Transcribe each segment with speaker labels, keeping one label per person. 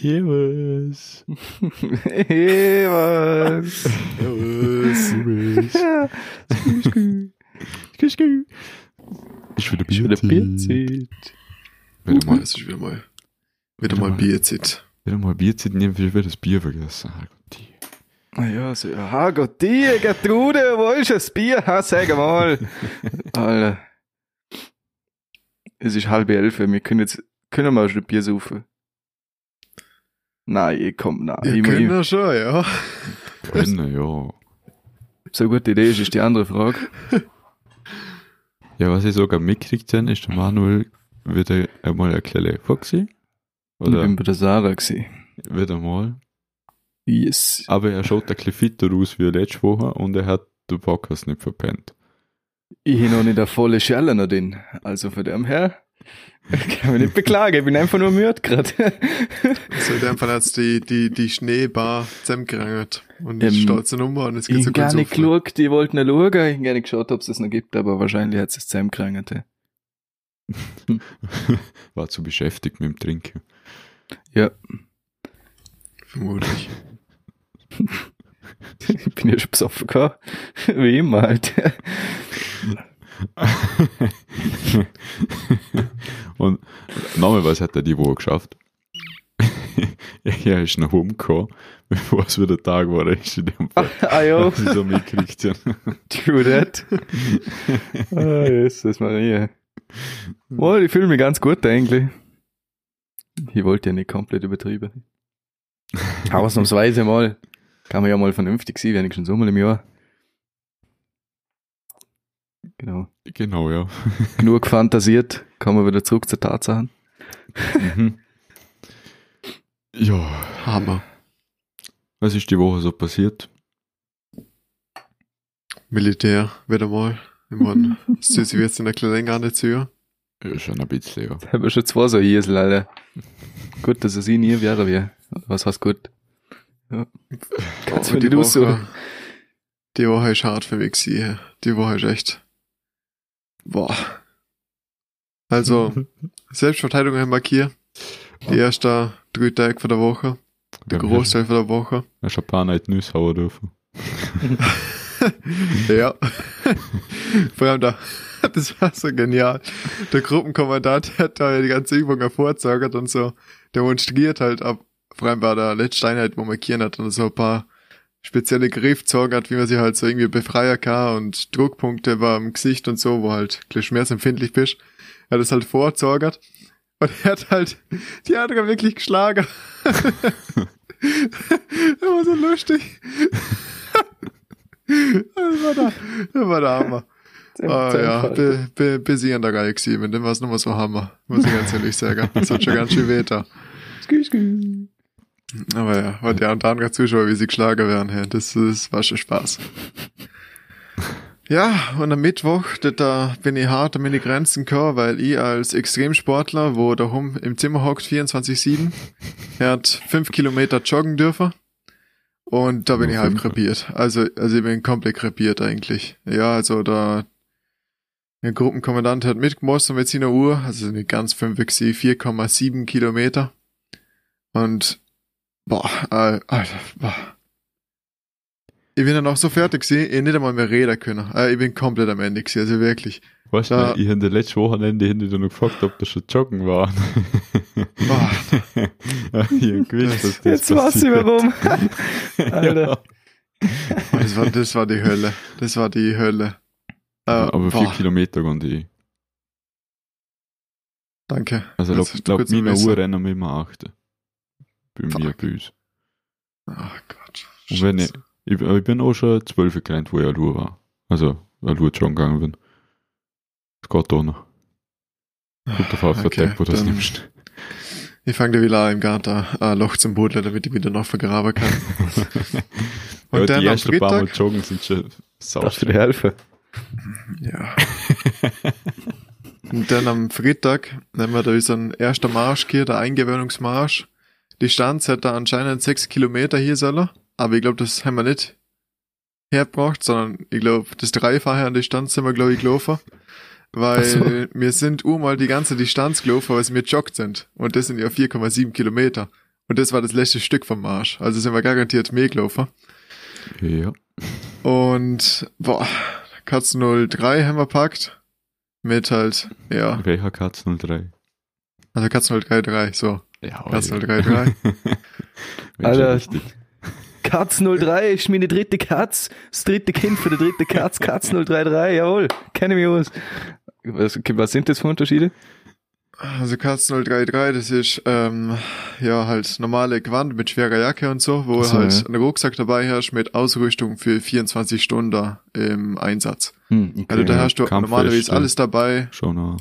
Speaker 1: Servus.
Speaker 2: Servus.
Speaker 1: Servus.
Speaker 2: Skü,
Speaker 1: Ich wieder
Speaker 2: Ist wieder
Speaker 1: mal,
Speaker 3: Das ist wieder mal, wieder
Speaker 1: Wieder
Speaker 3: mal
Speaker 1: mal.
Speaker 3: Bierzeit.
Speaker 1: wieder mal Bierzeit nehmen, wir wieder das Bier vergessen. Ah, Gott.
Speaker 2: Ah ja, so, ja, Gott, die Gertrude, wo ist das Bier? Ha, sag mal. Alter. Es ist halb elf, wir können jetzt, können wir schon Bier saufen? Nein, ich komm, nein.
Speaker 3: Ihr
Speaker 2: Ich,
Speaker 3: könnt
Speaker 2: ich,
Speaker 3: ja schon, ja.
Speaker 1: Können, ja.
Speaker 2: so eine gute Idee ist, ist die andere Frage.
Speaker 1: Ja, was ich sogar mitgekriegt habe, ist der Manuel wieder einmal ein kleiner Foxy.
Speaker 2: Ich
Speaker 1: Oder
Speaker 2: bin bei der Sarah gewesen.
Speaker 1: wieder mal.
Speaker 2: Yes.
Speaker 1: Aber er schaut ein bisschen fitter aus wie letzte Woche und er hat den Podcast nicht verpennt.
Speaker 2: Ich habe noch nicht eine volle Schelle noch drin. Also von dem her, ich kann mich nicht beklagen, ich bin einfach nur müde gerade.
Speaker 3: So in dem Fall hat's die, die, die Schneebar zusammengerangert. Und
Speaker 2: Ähm,
Speaker 3: ich stolze Nummer und es geht
Speaker 2: Ich
Speaker 3: so
Speaker 2: habe gar nicht geschaut, ich wollte nicht schauen, ich habe gar nicht geschaut, ob es das noch gibt, aber wahrscheinlich hat es es zusammengerangert. ja.
Speaker 1: War zu beschäftigt mit dem Trinken.
Speaker 2: Ja,
Speaker 3: Vermutlich.
Speaker 2: ich bin ja schon besoffen gehabt. Wie immer halt.
Speaker 1: und nochmal, was hat er die Woche geschafft? er ist nach Hause gekommen, bevor es wieder Tag war. Ist in dem Fall,
Speaker 2: ah ja,
Speaker 1: was ich so mitgekriegt
Speaker 2: true that. ah, Jesus Maria. Wohl, ich fühle mich ganz gut eigentlich. Ich wollte ja nicht komplett übertrieben. Ausnahmsweise mal. Kann man ja mal vernünftig sein, wenigstens einmal im Jahr. Genau.
Speaker 1: Genau, ja.
Speaker 2: Genug fantasiert, kommen wir wieder zurück zur Tatsachen.
Speaker 1: Mhm. Ja,
Speaker 3: Hammer.
Speaker 1: was ist die Woche so passiert?
Speaker 3: Militär, wieder mal. Ich meine, sich jetzt in der kleinen länger an der Tür.
Speaker 1: Ja, schon ein bisschen, ja.
Speaker 2: Da haben wir schon zwei so Hiesel, Alter. gut, dass es ich nie wäre, wie. Was heißt gut? Ja. Kannst du nicht aussuchen.
Speaker 3: Woche, die Woche ist hart für mich gewesen. Die Woche ist echt, boah. Also, Selbstverteidigung haben wir hier. Die ersten drei Tage von der Woche. Der Großteil von der Woche.
Speaker 1: schon ein paar Nächte Nüsse hauen dürfen.
Speaker 3: Ja. Vor allem da, das war so genial. Der Gruppenkommandant hat da ja die ganze Übung hervorgezaubert und so demonstriert halt ab, vor allem bei der letzten Einheit, wo man markieren hat und so ein paar spezielle Griffzogen hat, wie man sie halt so irgendwie befreien kann und Druckpunkte beim Gesicht und so, wo halt gleich schmerzempfindlich bist. Er hat das halt vorgezaubert und er hat halt die andere wirklich geschlagen. das war so lustig. Das war der, das war der Hammer. Ah, ja, be, be, besiegender geil gewesen. Mit dem war es nochmal so Hammer. Muss ich ganz ehrlich sagen. Das hat schon ganz schön weh da. Aber ja, war der und andere Zuschauer, wie sie geschlagen werden, hey, das, war schon Spaß. Ja, und am Mittwoch, da- da bin ich hart an meine Grenzen gekommen, weil ich als Extremsportler, wo daheim im Zimmer hockt 24-7, er hat fünf Kilometer joggen dürfen. Und da bin
Speaker 1: Nur
Speaker 3: ich halb krepiert. Also, also ich bin komplett krepiert eigentlich. Ja, also da, der Gruppenkommandant hat mitgemessen mit seiner Uhr, also nicht ganz fünf, gewesen, 4,7 Kilometer. Und, boah, äh, Alter, boah. Ich bin dann auch so fertig gewesen, ich nicht einmal mehr reden können. Äh, ich bin komplett am Ende gewesen, also wirklich.
Speaker 1: Weißt du,
Speaker 3: Ja.
Speaker 1: ich habe in der letzten Wochenende hinter dir noch gefragt, ob das schon joggen war.
Speaker 3: Boah,
Speaker 1: ja, ich gewusst, dass das
Speaker 2: Jetzt weiß ich warum. Alter.
Speaker 3: das war, das war die Hölle. Das war die Hölle. Äh,
Speaker 1: Aber vier
Speaker 3: boah,
Speaker 1: Kilometer und ich.
Speaker 3: danke.
Speaker 1: Also, laut, laut meiner
Speaker 3: wissen.
Speaker 1: Uhr rennen wir immer achten. Bei mir,
Speaker 3: Fuck.
Speaker 1: bei uns.
Speaker 3: Ach Gott.
Speaker 1: Und wenn
Speaker 3: Scheiße.
Speaker 1: Ich, ich bin auch schon zwölf gelernt, wo ich Alur war. Also, Alur schon gegangen bin. Das geht auch noch. Kommt auf für
Speaker 3: Okay,
Speaker 1: Tempo das
Speaker 3: dann-
Speaker 1: nimmst.
Speaker 3: Ich fange da wieder an, im Garten ein Loch zum Buddeln, damit ich wieder noch vergraben kann. Und
Speaker 1: ja,
Speaker 3: dann
Speaker 1: die
Speaker 3: am
Speaker 1: ersten paar Mal
Speaker 3: Freitag,
Speaker 1: joggen sind schon sau
Speaker 2: Darfst du dir helfen?
Speaker 3: ja. Und dann am Freitag nehmen wir da unseren ersten Marsch hier, der Eingewöhnungsmarsch. Die Distanz hat da anscheinend sechs Kilometer hier sollen, aber ich glaube, das haben wir nicht hergebracht, sondern ich glaube, das Dreifache an Distanz sind wir, glaube ich, gelaufen. Weil
Speaker 2: so.
Speaker 3: wir sind mal die ganze Distanz gelaufen, weil wir joggt sind. Und das sind ja 4,7 Kilometer. Und das war das letzte Stück vom Marsch. Also sind wir garantiert mehr gelaufen.
Speaker 1: Ja.
Speaker 3: Und, boah, Katz 03 haben wir packt. Mit halt, ja,
Speaker 1: Welcher Katz 03?
Speaker 3: also Katz 033, so.
Speaker 1: Ja,
Speaker 3: Katz 033.
Speaker 2: Alter.
Speaker 1: Alter. Richtig.
Speaker 2: Katz 03 ist meine dritte Katz. Das dritte Kind für die dritte Katz. Katz 033, jawohl. Kenne mich aus. Was, was sind das für Unterschiede?
Speaker 3: Also Katz 033, das ist, ähm, ja, halt normale Gewand mit schwerer Jacke und so, wo
Speaker 2: so,
Speaker 3: halt
Speaker 2: ja.
Speaker 3: einen Rucksack dabei hast mit Ausrüstung für 24 Stunden im Einsatz.
Speaker 2: Hm, okay.
Speaker 3: Also da hast du normalerweise alles dabei.
Speaker 1: Schon.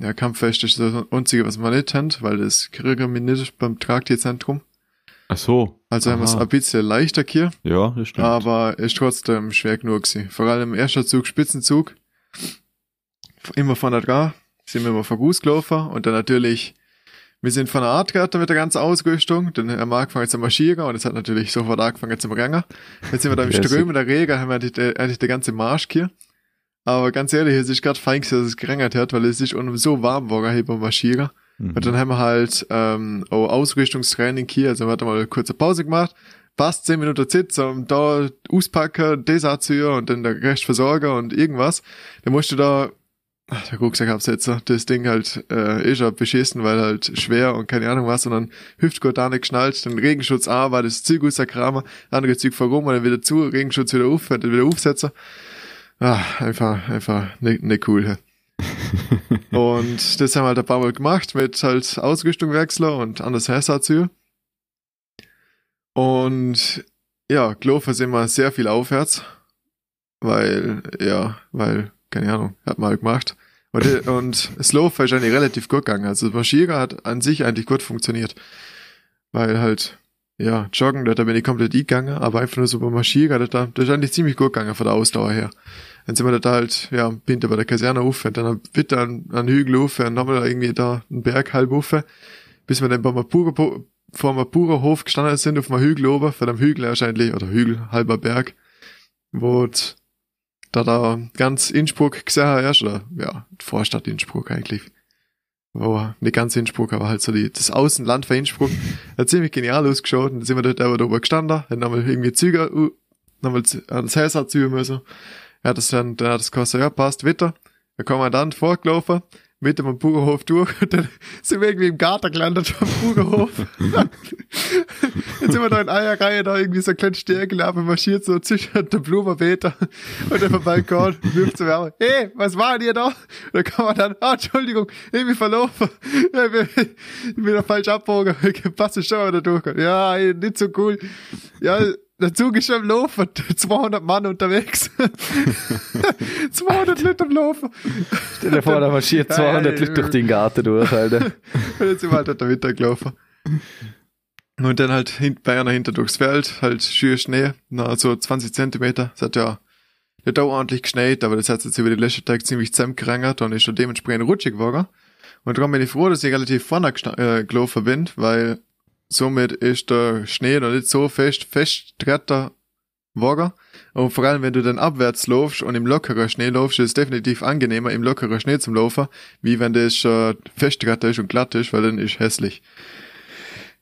Speaker 3: Ja, Kampffest ist das Einzige, was man nicht haben, weil das kriegen wir nicht beim Tragtierzentrum.
Speaker 1: Ach so.
Speaker 3: Also haben wir es ein bisschen leichter hier,
Speaker 1: Ja, das stimmt.
Speaker 3: aber ist trotzdem schwer genug gewesen. Vor allem im ersten Zug, Spitzenzug, immer von der dran, sind wir immer von Fuß gelaufen und dann natürlich, wir sind von der Art gehabt mit der ganzen Ausrüstung, dann haben wir angefangen zu marschieren und es hat natürlich sofort angefangen zu rennen. Jetzt sind wir da im. Strömen der Regen, haben wir eigentlich, die- eigentlich der ganze Marsch hier. Aber ganz ehrlich, es ist gerade fein, dass es geregnet hat, weil es ist unten so warm war hier beim Marschieren.
Speaker 1: Mhm.
Speaker 3: Und dann haben wir halt ähm, auch Ausrüstungstraining hier, also wir hatten mal eine kurze Pause gemacht, fast zehn Minuten Zeit, um da auspacken, das anziehen und dann der Rest versorgen und irgendwas. Dann musst du da ach, der Rucksack absetzen, das Ding halt äh, ist ja beschissen, weil halt schwer und keine Ahnung was, und dann Hüftgurt da nicht geschnallt, dann Regenschutz an, war das Zeug aus der Kramer, andere Zeug vorum und dann wieder zu, Regenschutz wieder auf, dann wieder aufsetzen. Ah, einfach, einfach nicht, nicht cool. hä. Und das haben wir halt ein paar Mal gemacht mit halt Ausrüstung wechseln und anders Hersatzüge. Und ja, gelaufen sind wir sehr viel aufwärts, weil, ja, weil, keine Ahnung, hat man halt gemacht. Und, und Laufen ist eigentlich relativ gut gegangen. Also das Marschieren hat an sich eigentlich gut funktioniert. Weil halt, ja, Joggen, da bin ich komplett eingegangen, aber einfach nur so beim Marschieren, das, das ist eigentlich ziemlich gut gegangen von der Ausdauer her. Dann sind wir da halt, ja, hinter bei der Kaserne auf und dann wieder an, an Hügel auf und nochmal irgendwie da einen Berg halb auf, bis wir dann beim Mapura, vor dem Mapura Hof gestanden sind, auf einem Hügel oben, von dem Hügel wahrscheinlich, oder Hügel, halber Berg, wo da da ganz Innsbruck gesehen hast, oder, ja, Vorstadt Innsbruck eigentlich. Wo, nicht ganz Innsbruck, aber halt so die, das Außenland von Innsbruck. Hat ziemlich genial ausgeschaut, und dann sind wir dort da oben gestanden, haben nochmal irgendwie Züge, nochmal z- an das Haus ziehen müssen. Hat das dann, dann hat das gekostet, ja, passt, weiter. Der Kommandant vorgelaufen, mit dem Bürgerhof durch, und dann sind wir irgendwie im Garten gelandet vom Bürgerhof. Jetzt sind wir da in einer Reihe da irgendwie so ein kleines Stärkelappen marschiert, so zwischen der Blumenbeete und dem Balkon, wirft zu Wärme. Hey, was war denn ihr da? Und dann kann man dann, ah, Entschuldigung, ich bin verlaufen. Ja, ich bin, da falsch abgebogen. Passt schon mal da durch. Ja, nicht so cool. Ja, der Zug ist schon am Laufen, 200 Mann unterwegs. 200 Leute am Laufen.
Speaker 2: Stell dir vor, da marschiert
Speaker 3: Ja,
Speaker 2: 200
Speaker 3: ja,
Speaker 2: Leute durch den Garten durch, Alter.
Speaker 3: Und jetzt sind wir halt da Winter gelaufen. Und dann halt hint, bei einer hinter durchs Feld, halt schön Schnee, na, so 20 Zentimeter. Es hat ja nicht auch ordentlich geschneit, aber das hat jetzt über die letzten Tage ziemlich zusammengerangert und ist schon dementsprechend rutschig geworden. Und darum bin ich froh, dass ich relativ vorne äh, gelaufen bin, weil somit ist der Schnee noch nicht so fest, festgetreten worden. Und vor allem, wenn du dann abwärts laufst und im lockeren Schnee laufst, ist es definitiv angenehmer, im lockeren Schnee zum Laufen, wie wenn das schon festgetreten ist und glatt ist, weil dann ist hässlich.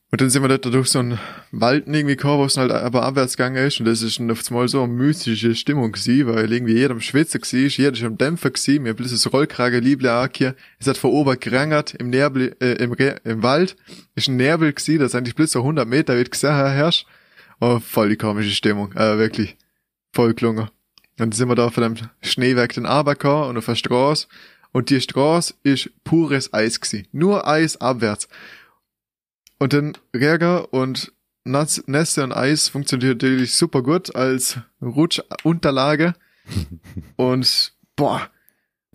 Speaker 3: Und dann sind wir dort durch so einen Wald irgendwie gekommen, wo es halt aber abwärts gegangen ist. Und das ist dann auf einmal so eine mystische Stimmung gewesen, weil irgendwie jeder am Schwitzen war, jeder ist am Dämpfer gewesen, mir bloß das Rollkrage auch hier. Es hat von oben gerangert im Nebel, äh, im, Re im Wald. Ist ein Nebel gewesen, das eigentlich bloß so 100 Meter weit gesehen herrscht. Oh, voll die komische Stimmung, äh, wirklich. Voll gelungen. Dann sind wir da von dem Schneewerk den Aberkar und auf der Straße. Und die Straße ist pures Eis gewesen. Nur Eis abwärts. Und dann Regen und Nässe und Eis funktioniert natürlich super gut als Rutschunterlage. und boah,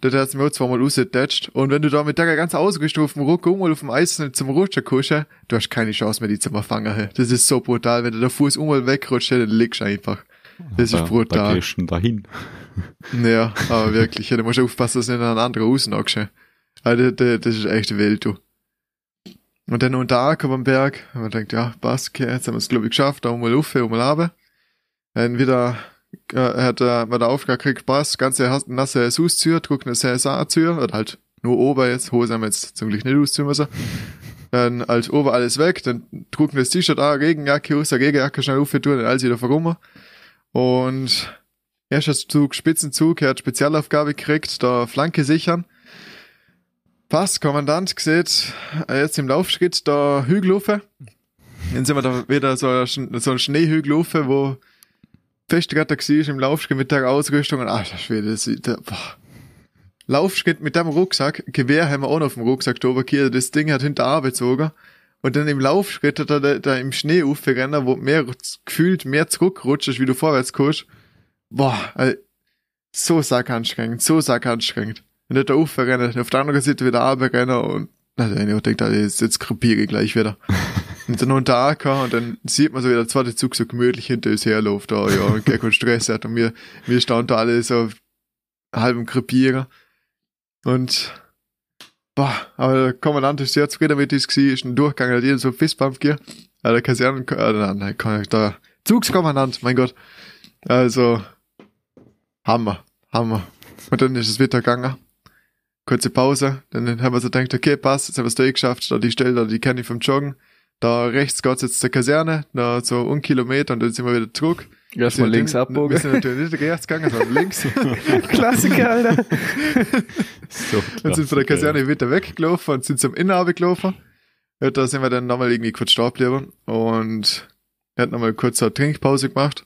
Speaker 3: das hat's mir auch zweimal ausgetatscht. Und wenn du da mit der ganzen ausgestufen Ruck um auf dem Eis nicht zum Rutschen kuschen, du hast keine Chance mehr, die zu fangen. Das ist so brutal. Wenn du der Fuß einmal wegrutscht, dann liegst du einfach. Das
Speaker 1: da,
Speaker 3: ist brutal.
Speaker 1: Da gehst du dahin.
Speaker 3: Ja, aber wirklich. Ja, da musst du aufpassen, dass du nicht an andere rausnagst. Also, das, das ist echt wild, du. Und dann unter Acker am Berg, und man denkt, ja, passt, okay, jetzt haben wir es, glaube ich, geschafft, da mal rauf, mal runter. Dann wieder, äh, hat er bei der Aufgabe gekriegt, passt, ganze nasse Sauszür, druck eine CSA-Zür, oder halt nur oben jetzt, Hose haben wir jetzt zum Glück nicht ausziehen müssen. Dann als Ober alles weg, dann trugen das T-Shirt an, Regenjacke aus, Regenjacke schnell aufgetun, dann alles wieder verrummen. Und erster Zug, Spitzenzug, er hat Spezialaufgabe gekriegt, da Flanke sichern. Passt, Kommandant sieht, jetzt im Laufschritt da Hügelufe. Dann sind wir da wieder so, ein- so ein Schneehügelufe, wo festgegangen war im Laufschritt mit der Ausrüstung und ach, das Schwede, das ist, boah. Laufschritt mit dem Rucksack, Gewehr haben wir auch noch auf dem Rucksack drüber gehabt, das Ding hat hinter angezogen. Und dann im Laufschritt hat er da, da im Schnee aufgerannt, wo mehr gefühlt mehr zurückrutscht, wie du vorwärts kommst. Boah, ey, so sack anstrengend, so sack dann da aufrennen, auf der anderen Seite wieder runterrennen und dann hab ich Alter, jetzt, jetzt krepiere ich gleich wieder. und dann unter AK und dann sieht man so, wie der zweite Zug so gemütlich hinter uns herläuft, da, ja, und gar keinen Stress hat. Und wir, wir standen da alle so halb im Krepieren. Und, boah, aber der Kommandant ist sehr zufrieden mit uns gewesen, ist ein Durchgang, hat jeden so einen Fistbump gegeben. Ja, der Kasernen, äh, nein, nein, da, Zugskommandant, mein Gott. Also, Hammer, Hammer. Und dann ist es wieder gegangen. Kurze Pause, dann haben wir so gedacht, okay, passt, jetzt haben wir es durchgeschafft, da die Stelle, da die kenne ich vom Joggen. Da rechts geht's jetzt zur Kaserne, da so ein Kilometer und dann sind wir wieder zurück.
Speaker 2: Erstmal
Speaker 3: Wir
Speaker 2: links
Speaker 3: sind- Wir
Speaker 2: abbogen.
Speaker 3: sind natürlich nicht rechts gegangen, sondern links.
Speaker 2: Klassiker, Alter.
Speaker 1: So
Speaker 3: Dann sind von der Kaserne wieder weggelaufen und sind zum Innenhabe gelaufen. Ja, da sind wir dann nochmal irgendwie kurz stehen geblieben und er hat nochmal kurz eine Trinkpause gemacht.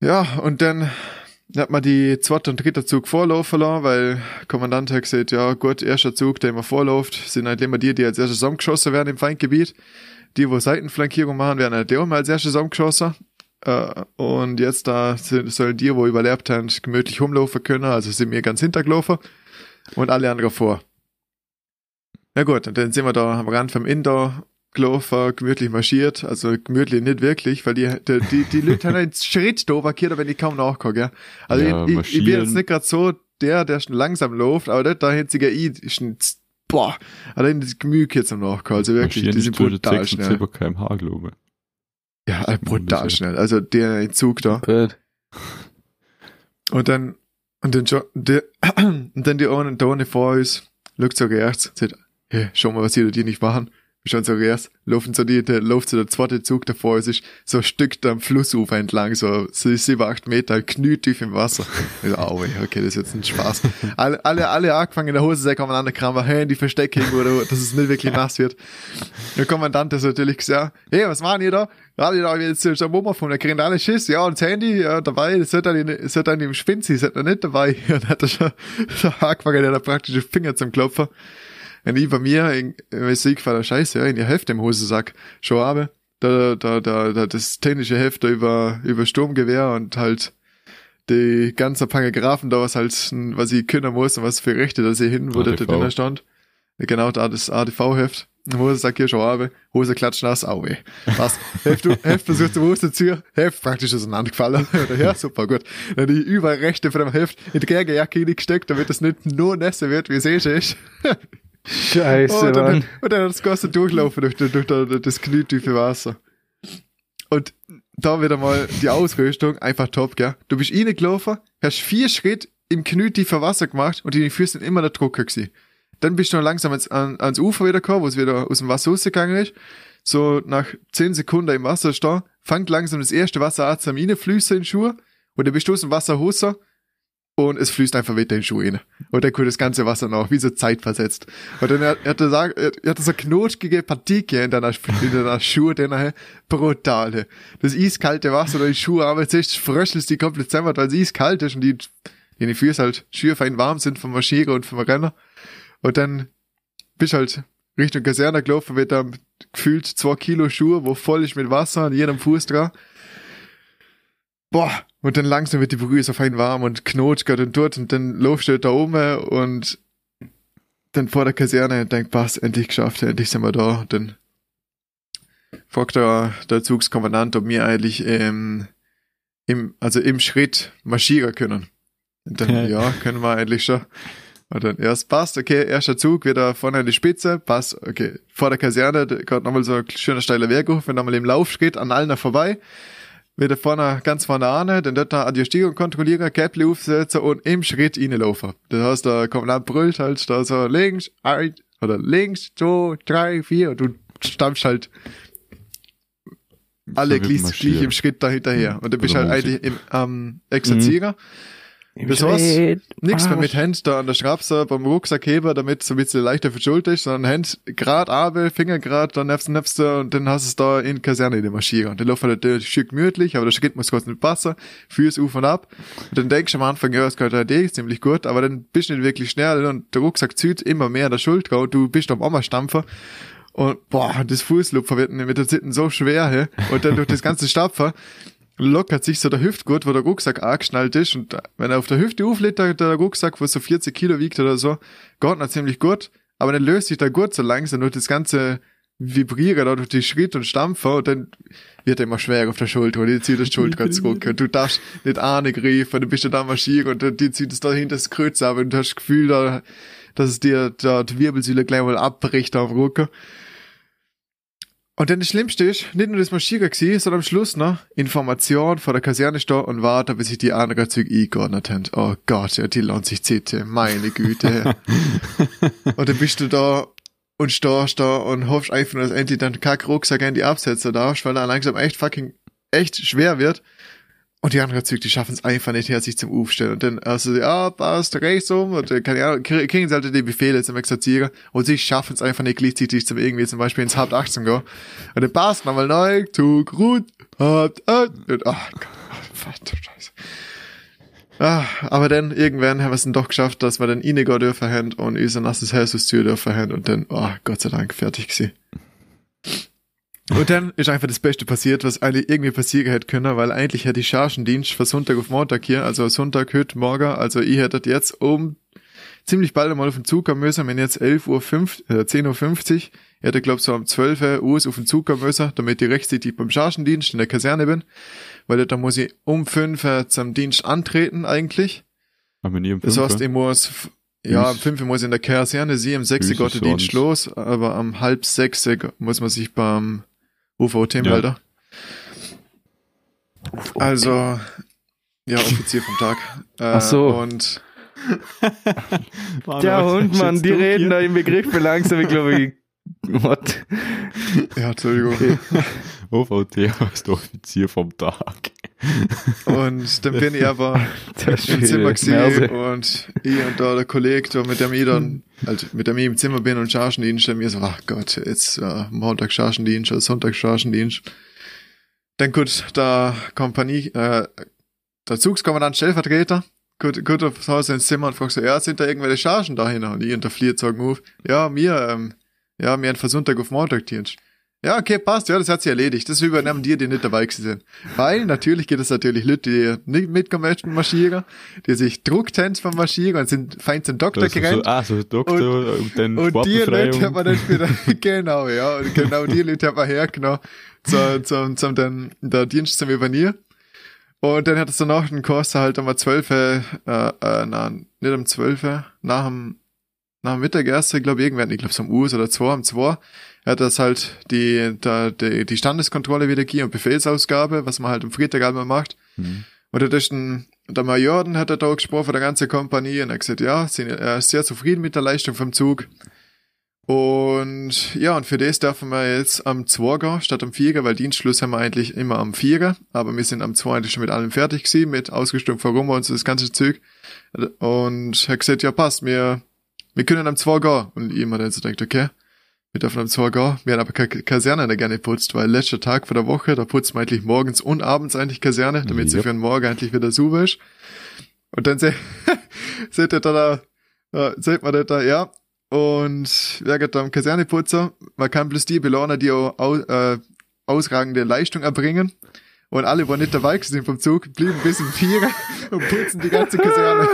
Speaker 3: Ja, und dann hat man die zweite und dritte Zug vorlaufen lassen, weil Kommandant hat gesagt, ja gut, erster Zug, der immer vorläuft, sind halt immer die, die als erstes zusammengeschossen werden im Feindgebiet. Die, wo Seitenflankierung machen, werden halt auch mal als erstes zusammengeschossen. Äh, und jetzt da sollen die, wo überlebt haben, gemütlich rumlaufen können, also sind wir ganz hintergelaufen und alle anderen vor. Na gut, und dann sind wir da am Rand vom Indoor gelaufen, gemütlich marschiert, also gemütlich nicht wirklich, weil die, die, die, die Leute haben einen Schritt da markiert, wenn ich kaum nachgucke, gell. Also
Speaker 1: Ja,
Speaker 3: ich, ich, ich bin jetzt nicht gerade so der, der schon langsam läuft, aber das da hinziger ich, ist ein, boah, allein das Gemüse jetzt am Nachkommen, also wirklich, die sind brutal schnell.
Speaker 1: 7 kmh, glaube ich.
Speaker 3: Ja, äh, brutal schnell, also der Zug da.
Speaker 2: Blöd.
Speaker 3: Und dann, und dann, schon- der, und dann die einen da ohne vor uns, schaut so rechts, sagt, hey, schau mal, was die die nicht machen. Wir schauen so rechts, laufen so die, der läuft so der zweite Zug davor, es ist so ein Stück da am Flussufer entlang, so, so sieben, acht Meter, knietief im Wasser. Ich so, au, okay, das ist jetzt ein Spaß. Alle, alle, alle angefangen in der Hosensäcke aneinander kramen, Handy verstecken oder, dass es nicht wirklich nass wird. Der Kommandant ist natürlich gesagt, hey, was machen ihr da? Ja, da jetzt schon Mama von, der kriegen alle Schiss, ja, und das Handy, ja, dabei, das wird dann, das wird dann im Spind sein, das hat er nicht dabei. Ja, dann hat er schon, schon angefangen, der hat praktisch den Finger zum Klopfen. Und ich bei mir, in, weiß ich, war der Scheiße, ja, in die Hälfte im Hosensack schon habe, da, da, da, da, das technische Heft da über, über Sturmgewehr und halt, die ganze Paragraphen da, was halt, was ich können muss und was für Rechte da sie hin, wo das da
Speaker 1: ADV.
Speaker 3: drin stand. Genau, da das ADV-Heft. Hose sagt hier schon habe, Hose klatscht nass, au weh. Was? Heft, du- Heft versucht zum Hose zu ziehen, Heft praktisch auseinandergefallen. Oder, ja, super, gut. Dann die überall Rechte von dem Heft in die Kerkerjacke gesteckt, damit es nicht nur nässer wird, wie es eh ist.
Speaker 2: Scheiße,
Speaker 3: Oh, und, dann,
Speaker 2: Mann.
Speaker 3: und dann hat das Ganze durchlaufen durch, durch, durch das knietiefe Wasser. Und da wieder mal die Ausrüstung, einfach top, gell? Du bist reingelaufen, hast vier Schritt im knietiefen Wasser gemacht und die Füße sind immer der Drucker gewesen. Dann bist du noch langsam ans, an, ans Ufer wieder gekommen, wo es wieder aus dem Wasser rausgegangen ist. So nach zehn Sekunden im Wasser stehen, fängt langsam das erste Wasser an zu reinfließen in die Schuhe und dann bist du aus dem Wasser raus und es fließt einfach weiter in die Schuhe rein. Und dann kommt das ganze Wasser noch, wie so zeitversetzt. Und dann hat, hat er gesagt, er hat so knotschige Partike in deiner, in deiner Schuhe, den er brutal. hey. Das eiskalte Wasser die Schuhe, aber jetzt fröschelst die komplett zusammen, weil es eiskalt ist und die, die Füße halt schier fein warm sind vom Marschieren und vom Rennen. Und dann bist halt Richtung Kaserne gelaufen, mit einem gefühlt zwei Kilo Schuhe, wo voll ist mit Wasser an jedem Fuß dran. Boah, und dann langsam wird die Brühe so fein warm und knotscht grad und dort und dann laufst du da oben und dann vor der Kaserne und denkst, was, endlich geschafft, endlich sind wir da. Und dann fragt der, der Zugskommandant, ob wir eigentlich ähm, im, also im Schritt marschieren können. Und dann, ja, können wir eigentlich schon. Und dann erst passt, okay, erster Zug, wieder vorne an die Spitze, passt, okay, vor der Kaserne, da geht nochmal so ein schöner steiler Weg hoch, wenn nochmal im Laufschritt an allen vorbei, wieder vorne, ganz vorne an, dann dort an die Stiegung kontrollieren, Käppli aufsetzen und im Schritt reinlaufen. Das heißt, der Kommandant brüllt halt da so links, right, oder links, zwei, drei, vier und du stammst halt alle gleich, im Schritt da hinterher. Und du bist halt eigentlich im ähm, Exerzieren. Das heißt, Nichts mehr mit Hand da an der Schrapse beim Rucksackheber, damit es ein bisschen leichter für die Schulter ist, sondern Hand grad Abel, Finger grad, dann nebst nebst du und dann hast du es da in die Kaserne in der Maschine. Und der läuft halt natürlich schön gemütlich, aber der Schritt muss kurz nicht passen, Füße auf und ab. Und dann denkst du am Anfang, ja, es geht halt eh ziemlich gut, aber dann bist du nicht wirklich schnell und der Rucksack zieht immer mehr an der Schulter und du bist am Ammerstampfer. Und boah, das Fußlupfer wird mit der Sitten so schwer, he? Und dann durch das ganze Stapfer lockert sich so der Hüftgurt, wo der Rucksack angeschnallt ist. Und wenn er auf der Hüfte auflädt, der, der Rucksack, was so 40 Kilo wiegt oder so, geht noch ziemlich gut. Aber dann löst sich der Gurt so langsam durch das ganze Vibrieren durch die Schritt und Stampfer und dann wird er immer schwer auf der Schulter und die zieht das Schulter zurück und du darfst nicht ahne greifen, dann bist du da marschieren und die zieht es da hinter das Kreuz ab und du hast das Gefühl, da, dass es dir da die Wirbelsäule gleich mal abbricht auf dem Rücken. Und dann das Schlimmste ist, nicht nur das Marschieren gewesen, sondern am Schluss noch Information vor der Kaserne stehen und warten, bis sich die anderen Züge eingeordnet haben. Oh Gott, ja, die lohnt sich Zitte, meine Güte. und dann bist du da und stehst da und hoffst einfach nur, dass endlich dein Kack-Rucksack in die Absätze darfst, weil er langsam echt fucking, echt schwer wird. Und die anderen Züge, die schaffen es einfach nicht her, sich zum Aufstellen. Und dann du, ja, passt, rechts um, und dann, keine Ahnung, krie- kriegen sie halt die Befehle zum Exerzieren, und sie schaffen es einfach nicht gleichzeitig zum irgendwie zum Beispiel ins Haupt 18 gehen. Und dann passt nochmal neu, Zug, Rut, Haupt 8, und, ach Gott, verdammte Scheiße. Ah, aber dann, irgendwann haben wir es dann doch geschafft, dass wir dann reingehen dürfen und unser nasses Haus aus Tür dürfen und dann, oh, Gott sei Dank, fertig gewesen. Und dann ist einfach das Beste passiert, was eigentlich irgendwie passieren hätte können, weil eigentlich hätte ich Chargendienst von Sonntag auf Montag hier, also Sonntag, heute, morgen, also ich hätte jetzt um ziemlich bald einmal auf den Zug kommen müssen, wenn jetzt 11 Uhr, äh, 10 Uhr 50, ich hätte glaub so um 12 Uhr auf den Zug kommen müssen, damit ich rechtzeitig beim Chargendienst in der Kaserne bin, weil da muss ich um 5 Uhr zum Dienst antreten eigentlich.
Speaker 1: Haben wir nie um
Speaker 3: Das
Speaker 1: fünf,
Speaker 3: heißt, ich muss, ja, um
Speaker 1: Wie's-
Speaker 3: 5 Uhr muss ich in der Kaserne sein, um 6 Uhr geht der Dienst los, aber um halb 6 Uhr muss man sich beim UVT
Speaker 1: Ja.
Speaker 3: Also, ja, Offizier vom Tag. Äh,
Speaker 2: Ach so.
Speaker 3: Und
Speaker 2: Der Hund, Mann, die reden da im Begriff langsam, ich glaube, ich, what?
Speaker 3: ja, Entschuldigung.
Speaker 1: OVT heißt Offizier vom Tag.
Speaker 3: Und dann bin ich aber im Zimmer gesehen und ich und da der Kollege, mit dem ich dann, also mit dem ich im Zimmer bin und Chargendienst, und mir so, ach Gott, jetzt äh, Montag Chargendienst oder Sonntag Chargendienst. Dann gut, der Kompanie, äh, der Zugskommandant Stellvertreter, gut, gut aufs Haus ins Zimmer und fragt so, ja, sind da irgendwelche Chargen dahin? Und ich und der Flier sagen ja, mir, ähm, ja, mir ein von Sonntag auf Montag Dienst. Ja, okay, passt, ja, das hat sich erledigt. Das übernehmen die, die nicht dabei sind. Weil natürlich geht es natürlich Leute, die nicht mitkommen möchten marschieren, die sich druckt haben vom Marschieren und sind fein zum Doktor
Speaker 1: Das ist so,
Speaker 3: gerannt.
Speaker 1: ah, so Doktor und, dann
Speaker 3: Und die Leute hat
Speaker 1: Sportbefreiung.
Speaker 3: man dann wieder, genau, ja, und genau die Leute hat man hergenommen, zum, zum, zum, den, der Dienst zum Übernieren. Und dann hat es danach einen Kurs halt um 12, äh, äh, nein, nicht um 12, nach dem, nach dem Mittagessen, glaube ich, irgendwann, ich glaube, so um Uhr oder zwei, um zwei, hat das halt die, da, die, die Standeskontrolle wieder gegeben und Befehlsausgabe, was man halt am Freitag einmal macht.
Speaker 1: Mhm.
Speaker 3: Und da ist ein, der Major, hat er da gesprochen von der ganzen Kompanie und er hat gesagt, ja, sind, er ist sehr zufrieden mit der Leistung vom Zug. Und ja, und für das dürfen wir jetzt am 2 gehen, statt am 4, weil Dienstschluss haben wir eigentlich immer am 4, aber wir sind am 2 eigentlich schon mit allem fertig gewesen, mit ausgestimmt Rum und so das ganze Zeug. Und er hat gesagt, ja passt, wir, wir können am 2 gehen. Und ich immer dann so denkt, okay, wir dürfen am 2 gehen. Wir haben aber keine Kaserne da gerne putzt, weil letzter Tag vor der Woche, da putzt man eigentlich morgens und abends eigentlich Kaserne, damit sie für den Morgen eigentlich wieder sauber ist. Und dann se seht ihr da, da äh, seht man da, ja. Und wer geht da am Kaserneputzer? Man kann bloß die belohnen, die auch au, äh, ausragende Leistung erbringen. Und alle, die nicht dabei sind vom Zug, blieben bis im Vierer und putzen die ganze Kaserne.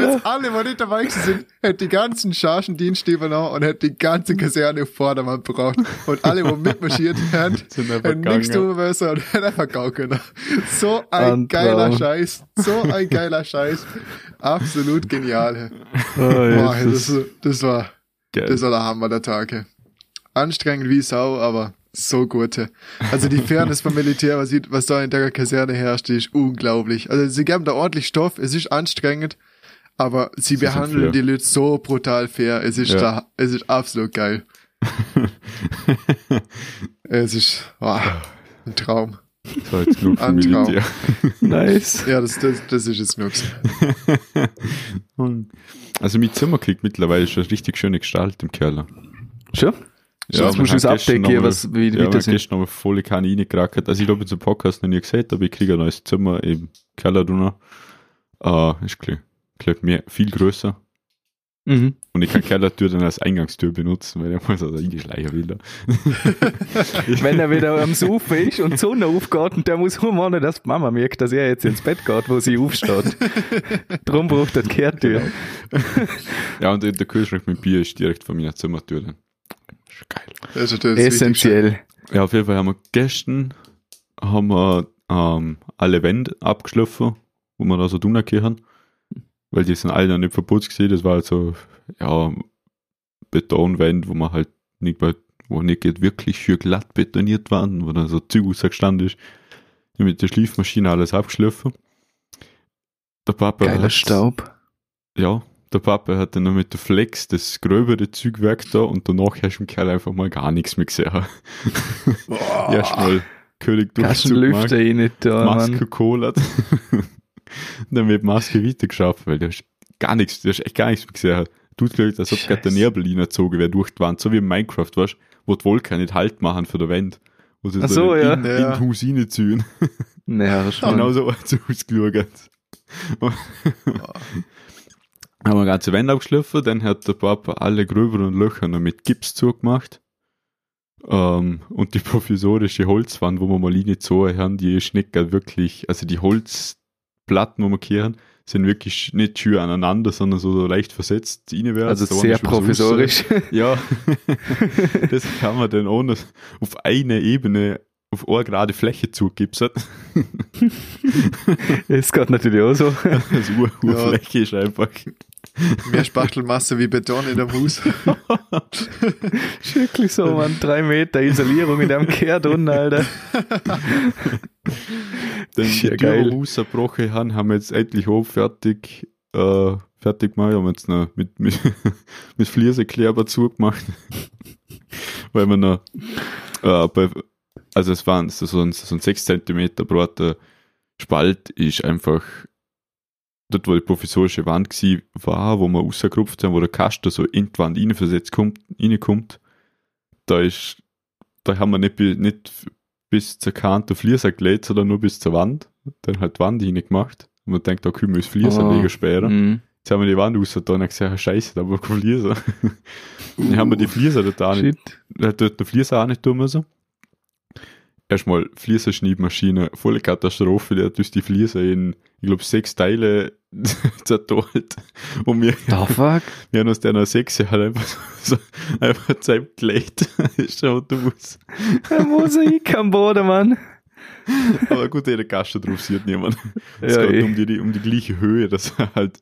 Speaker 3: Jetzt alle, die nicht dabei sind, hätten die ganzen Chargendienste übernommen und hätten die ganze Kaserne auf Vordermann gebraucht. Und alle, die mitmarschiert haben, hätten nichts tun müssen und hätten einfach gehen können. So ein
Speaker 2: Ein
Speaker 3: geiler
Speaker 2: Traum.
Speaker 3: Scheiß. So ein geiler Scheiß. Absolut genial.
Speaker 2: Oh,
Speaker 3: Boah, das, das war,
Speaker 1: Geil.
Speaker 3: das war der Hammer der Tage. Anstrengend wie Sau, aber so gute. Also die Fairness vom Militär, was, sieht, was da in der Kaserne herrscht, ist unglaublich. Also sie geben da ordentlich Stoff, es ist anstrengend, Aber sie
Speaker 1: sind
Speaker 3: behandeln die Leute so brutal fair. Es ist
Speaker 1: Ja.
Speaker 3: da, es ist absolut geil. Es ist oh, ein Traum.
Speaker 1: So, jetzt genug. Militär.
Speaker 2: Nice.
Speaker 3: Ja, das, das, das ist jetzt nix.
Speaker 1: Und- also mein Zimmer kriegt mittlerweile schon richtig schöne Gestalt im Keller.
Speaker 2: Schon?
Speaker 1: Ja, wir
Speaker 2: musst du geben,
Speaker 1: nochmal-
Speaker 2: was, wie,
Speaker 1: Ja,
Speaker 2: wie das ist.
Speaker 1: gestern nochmal volle Kanne reingekrakert. Also ich glaube, jetzt im Podcast noch nie gesehen, aber ich kriege ein neues Zimmer im Keller drunter. Äh, ist klar, klar mehr, viel größer.
Speaker 2: Mhm.
Speaker 1: Und ich kann Kellertür dann als Eingangstür benutzen, weil er muss also reinschleichen will.
Speaker 2: Wenn er wieder am Sofa ist und die Sonne aufgeht und der muss rummachen, dass die Mama merkt, dass er jetzt ins Bett geht, wo sie aufsteht. Drum braucht er die Kehrtür.
Speaker 1: Ja, und der Kühlschrank mit Bier ist direkt vor meiner Zimmertür. Dann. Geil.
Speaker 3: Das ist
Speaker 2: Essentiell.
Speaker 1: Ja, auf jeden Fall haben wir gestern haben wir, ähm, alle Wände abgeschliffen, wo wir da so tun haben. Weil die sind alle noch nicht verputzt gesehen. Das war halt so, ja, Betonwände, wo man halt nicht, bei- wo nicht wirklich schön glatt betoniert waren, wo dann so Zeug rausgestanden ist. Mit der Schliefmaschine alles abgeschliffen. Der Papa
Speaker 2: Geiler
Speaker 1: hat-
Speaker 2: Staub.
Speaker 1: Ja, der Papa hat dann noch mit der Flex das gröbere Zeugwerk da und danach hast du im Kerl einfach mal gar nichts mehr gesehen.
Speaker 3: Boah.
Speaker 1: Erstmal König
Speaker 2: du
Speaker 1: Durchzug
Speaker 2: Lüfter eh nicht da,
Speaker 1: Maske
Speaker 2: Mann.
Speaker 1: geholt. dann wird die Maske weiter geschafft, weil der ist gar nichts, der ist echt gar nichts mehr gesehen. Tut gleich, als ob gerade der. Nebel reingezogen wäre durch die Wand, so wie in Minecraft, weißt wo die Wolken nicht Halt machen für die Wand. Wo sie
Speaker 2: Ach so, ja.
Speaker 1: in, in
Speaker 3: Ja.
Speaker 1: Haus reinziehen.
Speaker 2: Naja, schon.
Speaker 1: Genau so hat es ausgeschaut. Haben wir ganze Wände abgeschliffen, dann hat der Papa alle gröberen Löcher noch mit Gips zugemacht. Ähm, und die provisorische Holzwand, wo wir mal reingezogen haben, die ist nicht wirklich, also die Holzplatten, wo wir kehren, sind wirklich nicht schön aneinander, sondern so, leicht versetzt reinwärts.
Speaker 2: Also
Speaker 1: Da
Speaker 2: sehr
Speaker 1: so
Speaker 2: provisorisch.
Speaker 1: Ja, das kann man dann ohne auf eine Ebene auf eine gerade Fläche zugipsen.
Speaker 2: Es geht natürlich auch so.
Speaker 1: Also Ur Urfläche ist einfach.
Speaker 3: Mehr Spachtelmasse wie Beton in dem Haus.
Speaker 2: Ist wirklich so, man. Drei Meter Isolierung in dem Kehr unten, Alter.
Speaker 1: Die
Speaker 2: ja
Speaker 1: wir rausgebrochen haben, haben wir jetzt endlich oben fertig, äh, fertig gemacht. Haben jetzt noch mit, mit, mit Fliesenkleber zugemacht. Weil wir noch, äh, bei, also es waren so so ein, so ein 6 cm breiter Spalt ist einfach dort, wo die provisorische Wand gsi war, wo wir rausgerupft haben, wo der Kasten so in die Wand reinversetzt kommt, reinkommt, da ist, da haben wir nicht, nicht bis zur Kante Flieser gelegt, sondern nur bis zur Wand. Dann halt die Wand rein gemacht. Und man denkt, da können wir das Flieser
Speaker 2: Oh.
Speaker 1: legen später.
Speaker 2: Mhm.
Speaker 1: Jetzt haben wir die Wand raus und gesagt, scheiße, da haben wir kein Flieser. Dann haben wir die Flieser dort auch nicht, hat dort den Flieser auch nicht tun müssen. Erstmal Flieserschneidmaschine, volle Katastrophe, der hat uns die Flieser in, ich glaube, sechs Teile zerteilt. Und wir,
Speaker 2: The fuck?
Speaker 1: wir haben aus der Sechse halt einfach so, einfach zusammengelegt. ist schon Autobus.
Speaker 2: Ein Mosaik am Boden, Mann.
Speaker 1: Aber gut, der Kasten drauf sieht niemand. Es
Speaker 2: Ja,
Speaker 1: geht
Speaker 2: eh.
Speaker 1: um die, um die gleiche Höhe, dass er halt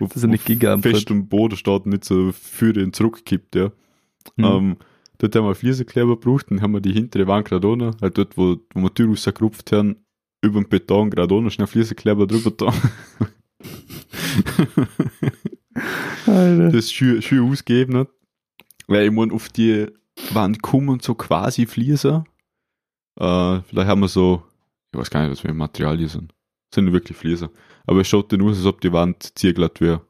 Speaker 1: auf,
Speaker 2: Dass er nicht
Speaker 1: auf
Speaker 2: gigampft.
Speaker 1: festem Boden steht und nicht so für den zurückkippt, ja.
Speaker 2: Mhm.
Speaker 1: Ähm, dort haben wir Fliesenkleber gebraucht, dann haben wir die hintere Wand gerade ohne, halt dort, wo, wo wir die Tür rausgerupft haben, über den Beton gerade ohne, schnell Fliesenkleber drüber da.
Speaker 2: Alter.
Speaker 1: das schön, schön ausgegeben hat. Weil ich meine, auf die Wand kommen so quasi Flieser. Äh, vielleicht haben wir so, ich weiß gar nicht, was für ein Material die sind. Das sind wirklich Flieser. Aber es schaut dann aus, als ob die Wand zieglatt wäre.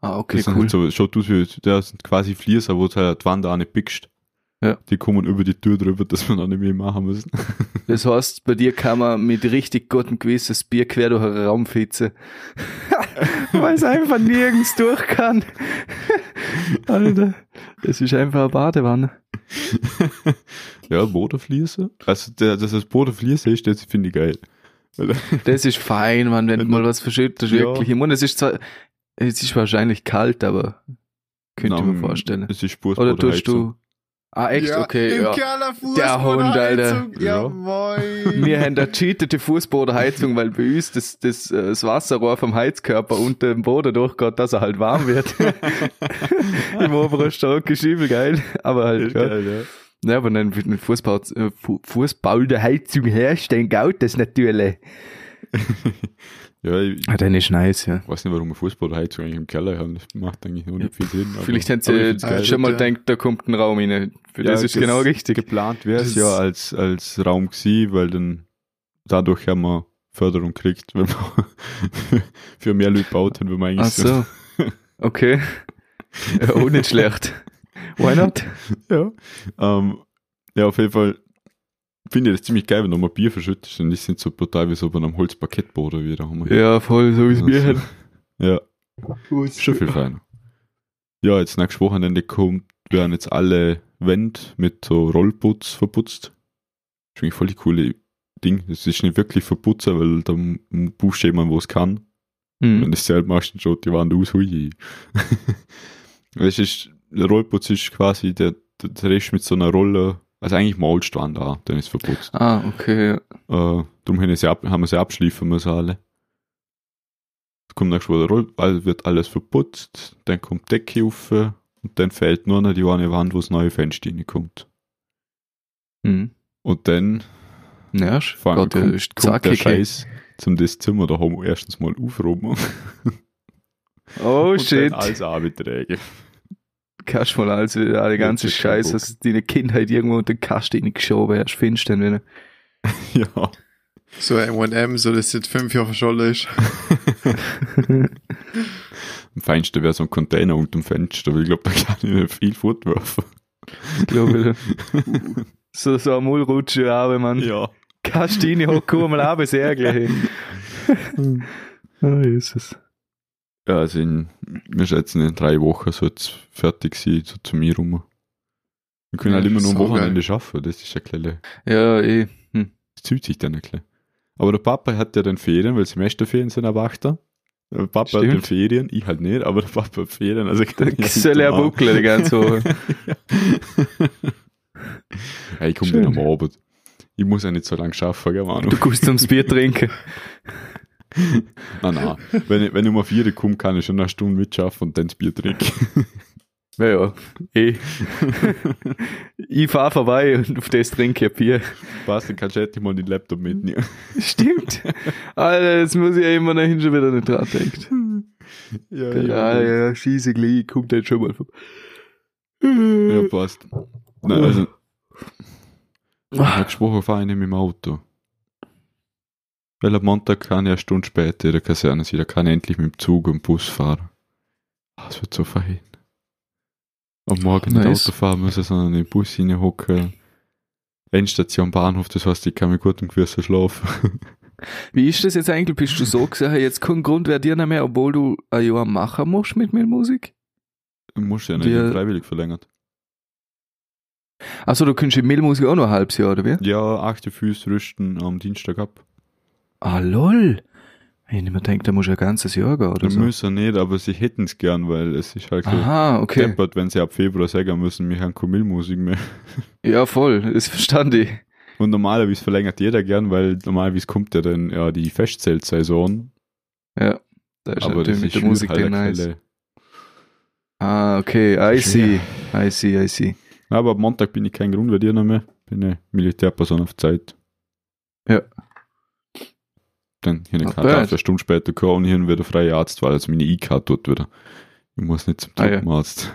Speaker 2: Ah, okay,
Speaker 1: Das sind
Speaker 2: cool.
Speaker 1: halt so, schaut aus wie, das sind quasi Flieser, wo du halt die Wand auch nicht pickst.
Speaker 2: Ja.
Speaker 1: Die kommen über die Tür drüber, dass wir dann nicht mehr machen müssen.
Speaker 2: Das heißt, bei dir kann man mit richtig gutem Gewissen das Bier quer durch einen Raum fitzen. Weil es einfach nirgends durch kann. Alter, das ist einfach eine Badewanne.
Speaker 1: ja, Bodenfliese. Also, der, dass das Bodenfliese ist, das finde ich geil.
Speaker 2: Das ist fein, Mann, wenn du mal was verschüttest,
Speaker 1: Ja.
Speaker 2: wirklich. Ich meine, es ist zwar, es ist wahrscheinlich kalt, aber könnte ich mir vorstellen.
Speaker 1: Es ist
Speaker 2: Oder tust du, ah, echt,
Speaker 3: ja,
Speaker 2: okay,
Speaker 3: Im
Speaker 2: ja.
Speaker 3: Keller
Speaker 2: Der Hund, Alter.
Speaker 1: Ja.
Speaker 3: Moin.
Speaker 2: Wir haben da cheatete Fußbodenheizung, weil bei uns das, das, äh, das Wasserrohr vom Heizkörper unter dem Boden durchgeht, dass er halt warm wird. Im oberen Stock ist übel geil. Aber halt, ja.
Speaker 1: geil, ja.
Speaker 2: Ja, aber dann mit Fußball, äh, Fu- Fußball der Heizung herstellen, geht das natürlich.
Speaker 1: Ja, ich
Speaker 2: Ah, ist nice, ja.
Speaker 1: weiß nicht, warum wir Fußballheizung eigentlich im Keller haben. Das macht eigentlich noch nicht viel Sinn. aber-
Speaker 2: Vielleicht haben
Speaker 1: ich
Speaker 2: sie
Speaker 1: find's geil.
Speaker 2: schon mal
Speaker 3: Ja.
Speaker 2: gedacht, da kommt ein Raum rein. Für
Speaker 1: Ja,
Speaker 2: das ist genau richtig.
Speaker 1: Geplant wäre es
Speaker 3: Das-
Speaker 1: ja als, als Raum gewesen, weil dann dadurch haben wir Förderung gekriegt, wenn wir für mehr Leute baut haben, wenn wir eigentlich
Speaker 2: Ach so. Okay. Ja, auch nicht schlecht. Why not?
Speaker 1: Ja. Ähm, ja, auf jeden Fall finde das ziemlich geil, wenn du mal Bier verschüttest und die sind so brutal wie so bei einem Holzparkettboden wieder. Haben wir
Speaker 2: Ja, voll, so wie es mir hat.
Speaker 1: Ja, schon viel feiner. Ja, jetzt nächstes Wochenende kommt, werden jetzt alle Wände mit so Rollputz verputzt. Das ist eigentlich voll die coole Ding. Das ist nicht wirklich verputzen, weil da buchst jemand, wo es kann. Wenn
Speaker 2: Hm.
Speaker 1: du das selber machst, dann schaut die Wand aus, hui. es ist, der Rollputz ist quasi der, der, der Rest mit so einer Rolle, also eigentlich an da, dann ist verputzt.
Speaker 2: Ah, okay.
Speaker 1: Äh, darum haben, sie ab, haben wir sie abschleifen müssen alle. Kommt der Roll, all- wird alles verputzt, dann kommt die Decke auf und dann fehlt nur noch die eine Wand, wo das neue Fenster reinkommt.
Speaker 2: Hm.
Speaker 1: Und dann
Speaker 2: Ja,
Speaker 1: fang-
Speaker 2: Gott, der
Speaker 1: kommt,
Speaker 2: ist
Speaker 1: kommt der. Scheiß zum das Zimmer, da haben wir erstens mal aufräumen
Speaker 2: Oh
Speaker 1: und
Speaker 2: shit.
Speaker 1: dann alles anbeträgen.
Speaker 2: Kannst mal alles wieder, alle ganze
Speaker 1: Jetzt ist kein
Speaker 2: Scheiße,
Speaker 1: Bock.
Speaker 2: dass deine Kindheit irgendwo unter den Kasten geschoben hast, findest du dann wieder.
Speaker 1: ja.
Speaker 3: So M&M, so dass jetzt fünf Jahre verschollen ist.
Speaker 1: Am feinsten wäre so ein Container unter dem Fenster, weil ich glaube, da kann ich nicht viel fortwerfen.
Speaker 2: Ich glaube, so, so eine Mullrutsche, aber man.
Speaker 1: Ja.
Speaker 2: Kastine hocken, mal ab, sehr gleich. oh, Jesus.
Speaker 1: Ja, also in, wir schätzen in drei Wochen so jetzt fertig sein, so zu mir rum. Wir können
Speaker 3: Ja,
Speaker 1: halt immer nur am Wochenende
Speaker 3: geil.
Speaker 1: schaffen, das ist ja kleine,
Speaker 2: Ja, eh. Hm.
Speaker 1: das zieht sich dann ein bisschen. Aber der Papa hat ja dann Ferien, weil Semesterferien sind ab 8. Der Papa hat
Speaker 2: Stimmt.
Speaker 1: dann Ferien, ich halt nicht, aber der Papa hat Ferien, also kann ich
Speaker 2: soll ja buckeln die ganze Woche.
Speaker 1: ja, ich komme dann am Abend. Ich muss ja nicht so lange arbeiten, gell, Manu?
Speaker 2: Du kannst ums Bier trinken.
Speaker 1: Nein, nein. Wenn ich, wenn ich um vier komme, kann ich schon eine Stunde mitschaffen und dann das Bier trinken.
Speaker 2: Ja, ja. Eh. ich fahr vorbei und auf das trinke ich ein Bier.
Speaker 1: Passt, dann kannst du endlich mal den Laptop mitnehmen.
Speaker 2: Stimmt. Alter, jetzt muss ich ja immer noch hin schon wieder nicht dran denken.
Speaker 1: ja,
Speaker 2: Ja, ja, schieße gleich, kommt jetzt schon mal vorbei.
Speaker 1: Ja, passt. Nein, also,
Speaker 2: Ah,
Speaker 1: nächste Woche fahre ich nicht mit dem Auto. Weil am Montag kann ich eine Stunde später in der Kaserne sein, da kann ich endlich mit dem Zug und dem Bus fahren. Ah, Das wird so fein. Am Morgen nicht
Speaker 2: Nice.
Speaker 1: Auto fahren müssen, sondern in den Bus reinhocken. Endstation Bahnhof, das heißt, ich kann mit gutem Gewissen schlafen.
Speaker 2: Wie ist das jetzt eigentlich? Bist du so gesagt, jetzt kein Grund wäre dir nicht mehr, obwohl du ein Jahr machen musst mit mir Musik?
Speaker 1: Du musst ja nicht
Speaker 2: Wir-
Speaker 1: freiwillig verlängert.
Speaker 2: Also du könntest in Mehlmusik auch noch ein halbes Jahr, oder wie?
Speaker 1: Ja, achte Füße rüsten am Dienstag ab.
Speaker 2: Ah, lol. Ich nicht mehr denke, da muss ein ganzes Jahr gehen, oder so.
Speaker 1: müssen nicht, aber sie hätten es gern, weil es ist halt so
Speaker 2: Aha, okay.
Speaker 1: deppert, wenn sie ab Februar sagen müssen, wir haben keine Milchmusik mehr.
Speaker 2: Ja, voll, das verstand ich.
Speaker 1: Und normalerweise verlängert jeder gern, weil normalerweise kommt ja dann ja die Festzeltsaison.
Speaker 2: Ja, da ist
Speaker 1: aber
Speaker 2: natürlich mit der Musik
Speaker 1: halt eine
Speaker 2: nice. Ah, okay, I see, I see, I see.
Speaker 1: Aber ab Montag bin ich kein Grundverdiener mehr. Bin eine Militärperson auf Zeit.
Speaker 2: Ja.
Speaker 1: Dann hier
Speaker 2: Not
Speaker 1: kann
Speaker 2: bad.
Speaker 1: darf eine Stunde später kommen und hier wieder freie Arztwahl, also meine E-Card dort wieder. Ich muss nicht zum
Speaker 2: Ah, ja.
Speaker 1: Truppenarzt.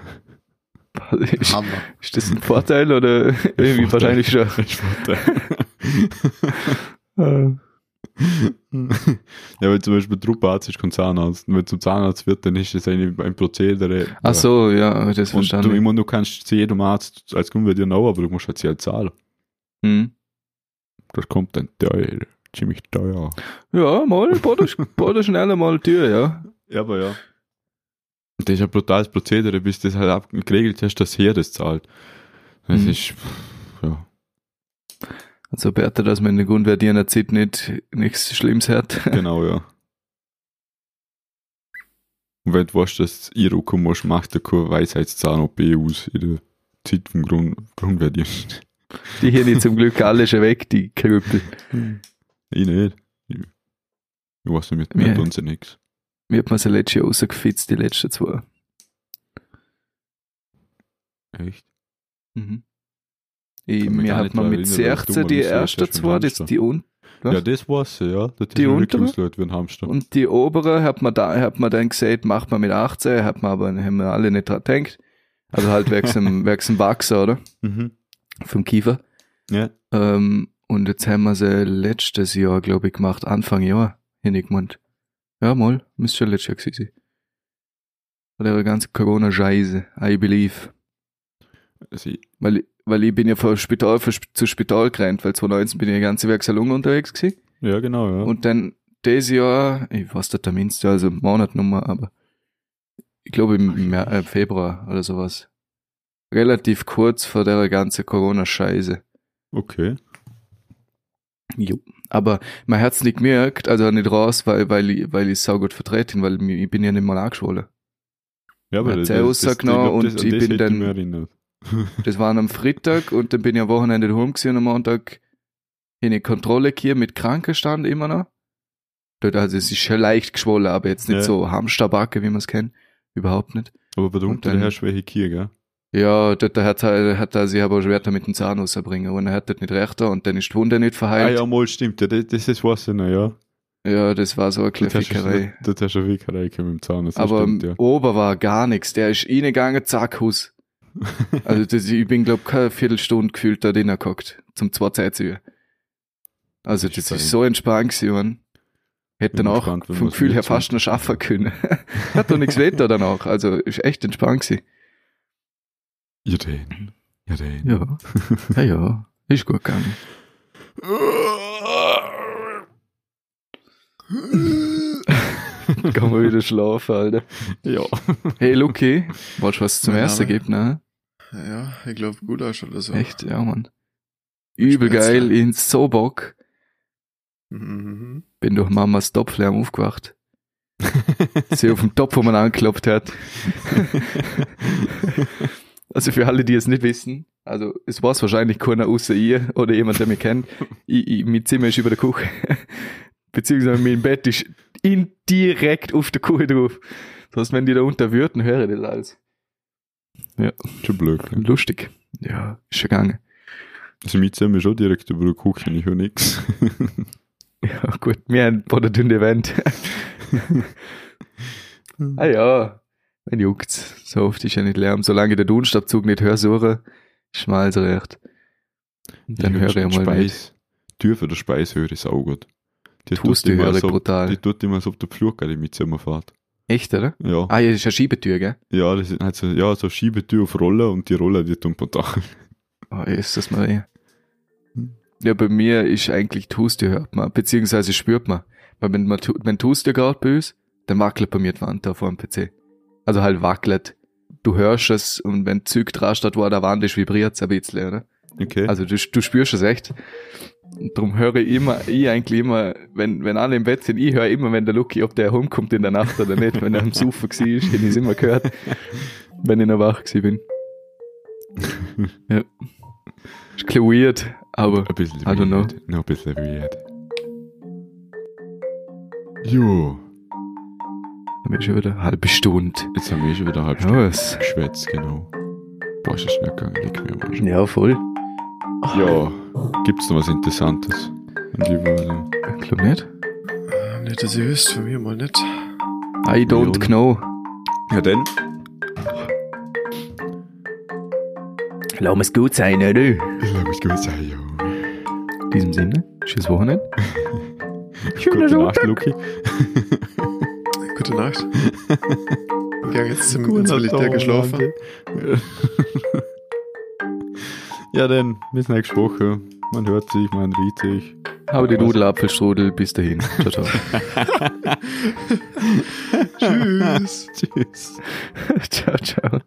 Speaker 2: Ist, das ein Vorteil oder irgendwie
Speaker 1: Vorteil.
Speaker 2: wahrscheinlich schon?
Speaker 1: Ich wollte. ja, weil zum Beispiel Truppenarzt ist kein Zahnarzt. Und wenn zum Zahnarzt wird, dann ist das eigentlich ein Prozedere.
Speaker 2: Ach so, ja, das
Speaker 1: Und du,
Speaker 2: verstanden.
Speaker 1: ich meine, du kannst zu jedem Arzt als Grundverdiener auch, aber du musst halt sie halt zahlen.
Speaker 2: Hm.
Speaker 1: Das kommt dann teuer. Ziemlich teuer.
Speaker 2: Ja, mal, bohr schnell mal die Tür, ja.
Speaker 1: Ja, aber ja. Das ist ein brutales Prozedere, bis du das halt ab- geregelt hast, dass her das zahlt. Das
Speaker 2: Mhm.
Speaker 1: ist, ja.
Speaker 2: Also besser, dass man in der grundverdiener Zeit nicht nichts Schlimmes hat.
Speaker 1: Genau, ja. Und wenn du weißt, dass ihr kommen musst, macht der keine Weisheitszahn-OP aus in der Zeit vom Grund, Grundwehrdienst.
Speaker 2: Die hier nicht zum Glück alle schon weg, die Krüppel.
Speaker 1: Ich nicht. Ich, ich weiß nicht,
Speaker 2: Ja.
Speaker 1: tun sie nichts.
Speaker 2: Mir hat man sie letztes Jahr rausgefitzt, die letzten zwei.
Speaker 1: Echt?
Speaker 2: Mhm. Ich, mir hat man mit
Speaker 1: erinnern, weil du
Speaker 2: 16
Speaker 1: mal
Speaker 2: die ersten zwei, das, die un Was?
Speaker 1: Ja, das war's, ja. Das
Speaker 2: Die untere? Und die obere hat man da, hat man dann gesagt, macht man mit 18, hat man aber, haben wir alle nicht dran gedacht. Also halt wegen dem Wachsen, oder?
Speaker 1: Mhm.
Speaker 2: Vom Kiefer.
Speaker 1: Ja.
Speaker 2: Ähm, und jetzt haben wir sie letztes Jahr, glaube ich, gemacht, Anfang Jahr, hingemeint. Ja, mal, müsste schon letztes Jahr gewesen sein. Bei der ganze Corona-Scheiße, I believe.
Speaker 1: Also, ich-
Speaker 2: Weil, weil ich bin ja von Spital für, zu Spital gerannt, weil 2019 bin ich die ganze Werksalung unterwegs gewesen.
Speaker 1: ja, genau, ja.
Speaker 2: Und dann dieses Jahr, ich weiß der Terminste, also Monatnummer, aber ich glaube im äh, Februar oder sowas. Relativ kurz vor der ganzen Corona-Scheiße.
Speaker 1: okay.
Speaker 2: Jo. Aber mein Herz nicht gemerkt, also nicht raus, weil, weil ich, weil ich saugut vertreten, weil ich bin ja nicht mal angeschwollen.
Speaker 1: Ja,
Speaker 2: Hat sie rausgenommen und ich bin dann-. Das war am Freitag und dann bin ich am Wochenende daheim gewesen und am Montag in eine Kontrolle hier mit Krankenstand immer noch. Dort, also es ist schon leicht geschwollen, aber jetzt nicht
Speaker 1: Ja.
Speaker 2: so Hamsterbacke, wie man es kennt. Überhaupt nicht.
Speaker 1: Aber bei der
Speaker 2: Und
Speaker 1: Unter
Speaker 2: dann-
Speaker 1: der Herr welche Kier, gell?
Speaker 2: Ja, dort hat er, hat er sich aber schwer mit dem Zahn rausbringen und er hat das nicht recht und dann ist die Wunde nicht
Speaker 1: Ah
Speaker 2: verheilt.
Speaker 1: ja, mal stimmt. Das, das ist was ja noch, ja.
Speaker 2: ja. das war so eine
Speaker 1: du-
Speaker 2: Kleffickerei.
Speaker 1: Das hast du wirklich mit dem Zahn. Das
Speaker 2: Aber
Speaker 1: stimmt, ja.
Speaker 2: ober war gar nichts. Der ist reingegangen, zack, Hus. Also das, ich bin, glaub, keine Viertelstunde gefühlt da drinnen gehockt, zum zwei Zeit zu ihr. Also das
Speaker 1: Spannend.
Speaker 2: ist so entspannt gewesen, man. Hätte dann auch vom Gefühl her fast noch schaffen können. Hat doch nichts weiter danach. Also ist echt entspannt gewesen.
Speaker 1: Ja, den. Ja, den.
Speaker 2: Ja. Ja, ja. Ist gut gegangen. Kann man wieder schlafen, Alter.
Speaker 1: ja.
Speaker 2: Hey, Luki, wolltest du was zum
Speaker 3: Mein
Speaker 2: Essen
Speaker 3: Name?
Speaker 2: geben, ne?
Speaker 3: Ja, ich glaube, gut aus oder so.
Speaker 2: Echt, ja, Mann. Übel geil, in so Bock.
Speaker 3: Mhm.
Speaker 2: Bin durch Mamas Topflärm aufgewacht. Sie auf dem Topf, wo man angeklopft hat. Also für alle, die es nicht wissen, also es weiß wahrscheinlich keiner außer ihr oder jemand, der mich kennt. Ich, ich, mein Zimmer ist über der Küche. Beziehungsweise mein Bett ist in, direkt auf der Küche drauf. Das heißt, wenn die da unter würden, höre ich das alles.
Speaker 1: Schon blöd.
Speaker 2: Lustig. Ja, ist schon gegangen.
Speaker 1: Also, mit sind wir schon direkt über die Küche, ich höre nix.
Speaker 2: Ja, gut, wir haben ein paar dünne Wände. ah ja, wenn juckt's. So oft ist ja nicht Lärm. Solange den Dunstabzug nicht höre, suche, ist mir alles recht. Dann höre ich mal.
Speaker 1: Speis. Tür für der Speis höre ich auch gut. Die
Speaker 2: Tust
Speaker 1: tut
Speaker 2: du
Speaker 1: immer
Speaker 2: höre
Speaker 1: so,
Speaker 2: brutal.
Speaker 1: Die tut immer so auf der Flur gerade mit Zimmer fährt.
Speaker 2: Echt, oder?
Speaker 1: Ja.
Speaker 2: Ah, ja, das ist eine Schiebetür, gell?
Speaker 1: Ja, das ist halt so, ja, so Schiebetür auf Rolle und die Rolle, die tun man da.
Speaker 2: Oh, ist das Maria.
Speaker 1: Hm.
Speaker 2: Ja, bei mir ist eigentlich die Haustür hört man, beziehungsweise spürt man. Weil wenn man, wenn die Haustür gerade bei uns, dann wackelt bei mir die Wand da vor dem PC. Also halt wackelt. Du hörst es und wenn Züg dran steht, wo an der Wand ist, vibriert es ein bisschen, oder?
Speaker 1: Okay.
Speaker 2: Also du, du spürst es echt. Und darum höre ich immer, ich eigentlich immer, wenn, wenn alle im Bett sind, ich höre immer, wenn der Lucky, ob der rumkommt in der Nacht oder nicht, wenn er am Sofa war, ist, hätte ich es immer gehört, wenn ich noch wach gewesen bin. ja. Ist ein bisschen weird, aber
Speaker 1: ein bisschen
Speaker 2: I don't know.
Speaker 1: weird. Noch ein bisschen weird. Jo,
Speaker 2: haben wir schon wieder eine halbe Stunde.
Speaker 1: jetzt haben wir schon wieder halb
Speaker 2: Ja,
Speaker 1: Stunde
Speaker 2: was?
Speaker 1: geschwätzt, genau. Boah, ist das schnell gegangen, leck mir am Arsch.
Speaker 2: Ja, voll.
Speaker 1: Ja, gibt's noch was Interessantes? Lieber, also,
Speaker 2: Ich glaube nicht.
Speaker 3: Äh, Nicht, dass ihr wisst, von mir mal nicht.
Speaker 2: I don't
Speaker 1: Ja,
Speaker 2: know.
Speaker 1: ja, dann.
Speaker 2: Lass mir's gut sein, oder?
Speaker 1: Ich glaube, es gut sein, ja.
Speaker 2: In diesem Sinne, schönes Wochenende.
Speaker 1: Gute Nacht, Luki.
Speaker 3: Gute Nacht. Ich gehe jetzt zum,
Speaker 1: Gute
Speaker 3: ins Militär geschlafen.
Speaker 1: Mann. ja, dann, bis nächste Woche. Man hört sich, man riecht sich.
Speaker 2: Habe die? Nudelapfelstrudel. Bis dahin. Ciao, ciao.
Speaker 3: Tschüss.
Speaker 1: Tschüss.
Speaker 2: ciao, ciao.